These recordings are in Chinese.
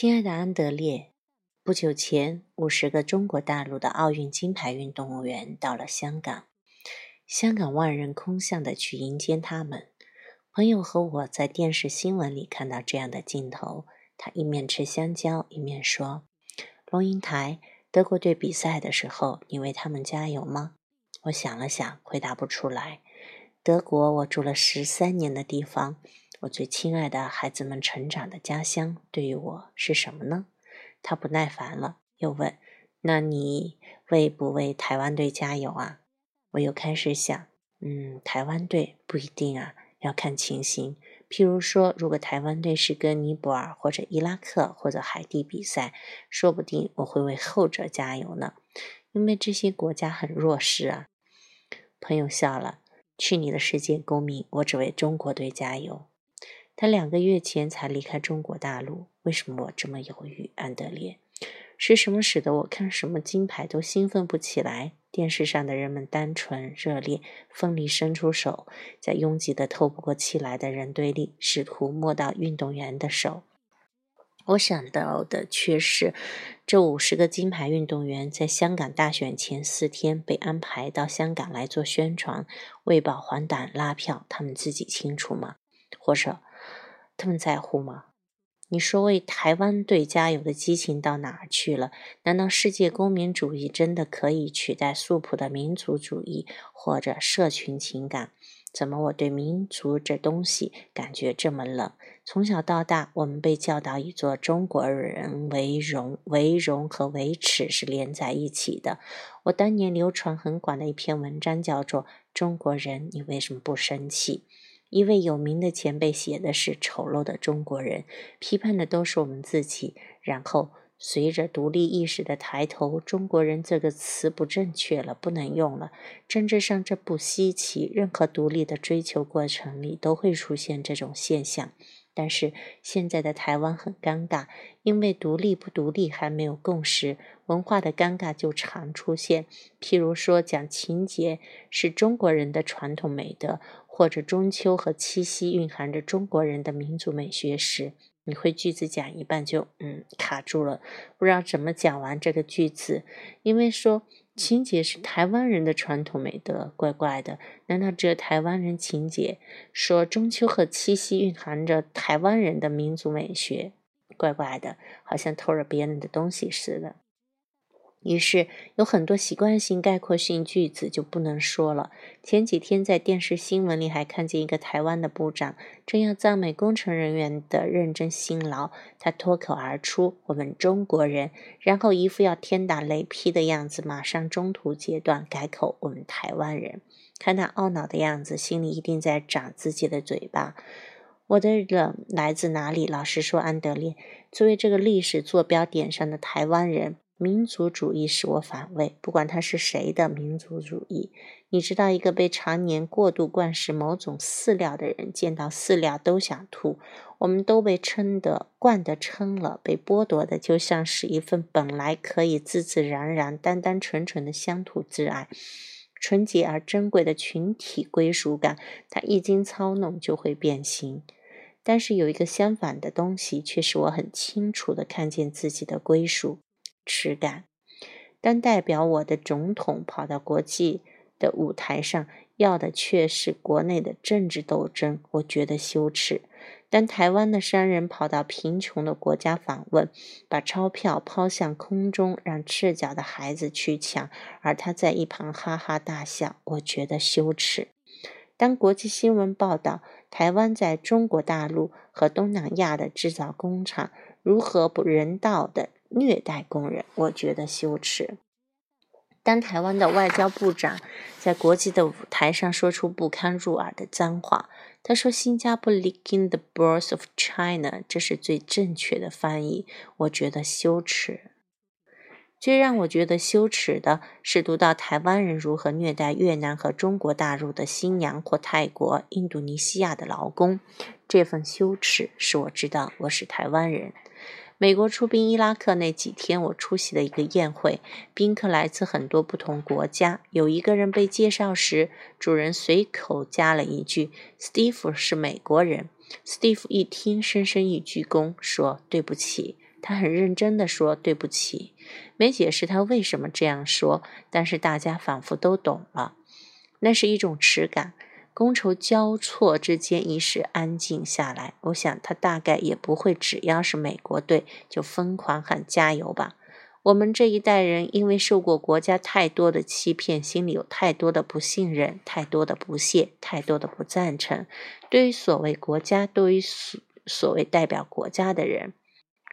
亲爱的安德烈，不久前，五十个中国大陆的奥运金牌运动员到了香港，香港万人空巷的去迎接他们。朋友和我在电视新闻里看到这样的镜头，他一面吃香蕉，一面说：“龙应台，德国队比赛的时候，你为他们加油吗？”我想了想，回答不出来。德国，我住了十三年的地方。我最亲爱的孩子们成长的家乡，对于我是什么呢？他不耐烦了，又问：“那你为不为台湾队加油啊？”我又开始想：“嗯，台湾队不一定啊，要看情形。譬如说，如果台湾队是跟尼泊尔或者伊拉克或者海地比赛，说不定我会为后者加油呢，因为这些国家很弱势啊。”朋友笑了：“去你的世界，公民！我只为中国队加油。”他两个月前才离开中国大陆，为什么我这么犹豫？安德烈，是什么使得我看什么金牌都兴奋不起来？电视上的人们单纯热烈，奋力伸出手，在拥挤的透不过气来的人堆里，试图摸到运动员的手。我想到的却是，这五十个金牌运动员在香港大选前四天被安排到香港来做宣传，喂饱还胆拉票，他们自己清楚吗？或者？他们在乎吗？你说为台湾队加油的激情到哪儿去了？难道世界公民主义真的可以取代素朴的民族主义或者社群情感？怎么我对民族这东西感觉这么冷？从小到大，我们被教导以做中国人为荣，为荣和为耻是连在一起的。我当年流传很广的一篇文章叫做《中国人，你为什么不生气》。一位有名的前辈写的是丑陋的中国人，批判的都是我们自己。然后随着独立意识的抬头，“中国人”这个词不正确了，不能用了。政治上这不稀奇，任何独立的追求过程里都会出现这种现象。但是现在的台湾很尴尬，因为独立不独立还没有共识，文化的尴尬就常出现。譬如说，讲情节是中国人的传统美德。或者中秋和七夕蕴含着中国人的民族美学时，你会句子讲一半就嗯卡住了，不知道怎么讲完这个句子。因为说情节是台湾人的传统美德，怪怪的。难道只有台湾人情节？说中秋和七夕蕴含着台湾人的民族美学，怪怪的，好像偷了别人的东西似的。于是有很多习惯性概括性句子就不能说了。前几天在电视新闻里还看见一个台湾的部长正要赞美工程人员的认真辛劳，他脱口而出“我们中国人”，然后一副要天打雷劈的样子，马上中途截断改口“我们台湾人”。看他懊恼的样子，心里一定在长自己的嘴巴。我的冷来自哪里？老实说，安德烈，作为这个历史坐标点上的台湾人。民族主义使我反胃，不管他是谁的民族主义。你知道，一个被常年过度灌食某种饲料的人，见到饲料都想吐。我们都被撑得、惯得撑了，被剥夺的，就像是一份本来可以自自然然、单单纯纯的乡土之爱，纯洁而珍贵的群体归属感。它一经操弄，就会变形。但是有一个相反的东西，却使我很清楚地看见自己的归属。耻感。当代表我的总统跑到国际的舞台上，要的却是国内的政治斗争，我觉得羞耻。当台湾的商人跑到贫穷的国家访问，把钞票抛向空中，让赤脚的孩子去抢，而他在一旁哈哈大笑，我觉得羞耻。当国际新闻报道台湾在中国大陆和东南亚的制造工厂如何不人道的。虐待工人，我觉得羞耻。当台湾的外交部长在国际的舞台上说出不堪入耳的脏话，他说“新加坡 licking the balls of China”，这是最正确的翻译。我觉得羞耻。最让我觉得羞耻的是读到台湾人如何虐待越南和中国大陆的新娘或泰国、印度尼西亚的劳工。这份羞耻使我知道我是台湾人。美国出兵伊拉克那几天，我出席了一个宴会，宾客来自很多不同国家。有一个人被介绍时，主人随口加了一句：“Steve 是美国人。”Steve 一听，深深一鞠躬，说：“对不起，他很认真地说：“对不起。”没解释他为什么这样说，但是大家仿佛都懂了。那是一种耻感。觥筹交错之间，一时安静下来。我想他大概也不会只要是美国队就疯狂喊加油吧。我们这一代人因为受过国家太多的欺骗，心里有太多的不信任，太多的不屑，太多的不赞成。对于所谓国家，对于所所谓代表国家的人，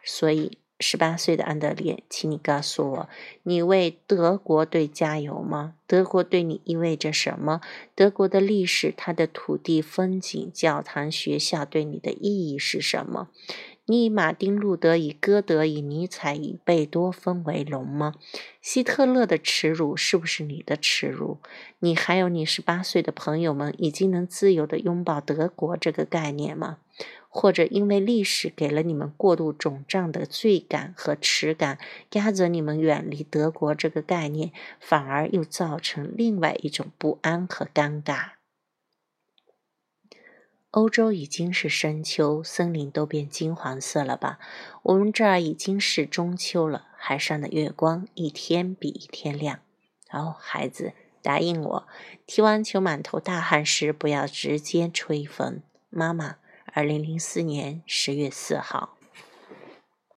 所以。十八岁的安德烈，请你告诉我，你为德国队加油吗？德国对你意味着什么？德国的历史、它的土地、风景、教堂、学校对你的意义是什么？你以马丁·路德、以歌德、以尼采、以贝多芬为荣吗？希特勒的耻辱是不是你的耻辱？你还有你十八岁的朋友们，已经能自由地拥抱德国这个概念吗？或者因为历史给了你们过度肿胀的罪感和耻感，压着你们远离德国这个概念，反而又造成另外一种不安和尴尬。欧洲已经是深秋，森林都变金黄色了吧？我们这儿已经是中秋了，海上的月光一天比一天亮。哦，孩子，答应我，踢完球满头大汗时不要直接吹风。妈妈。二零零四年十月四号。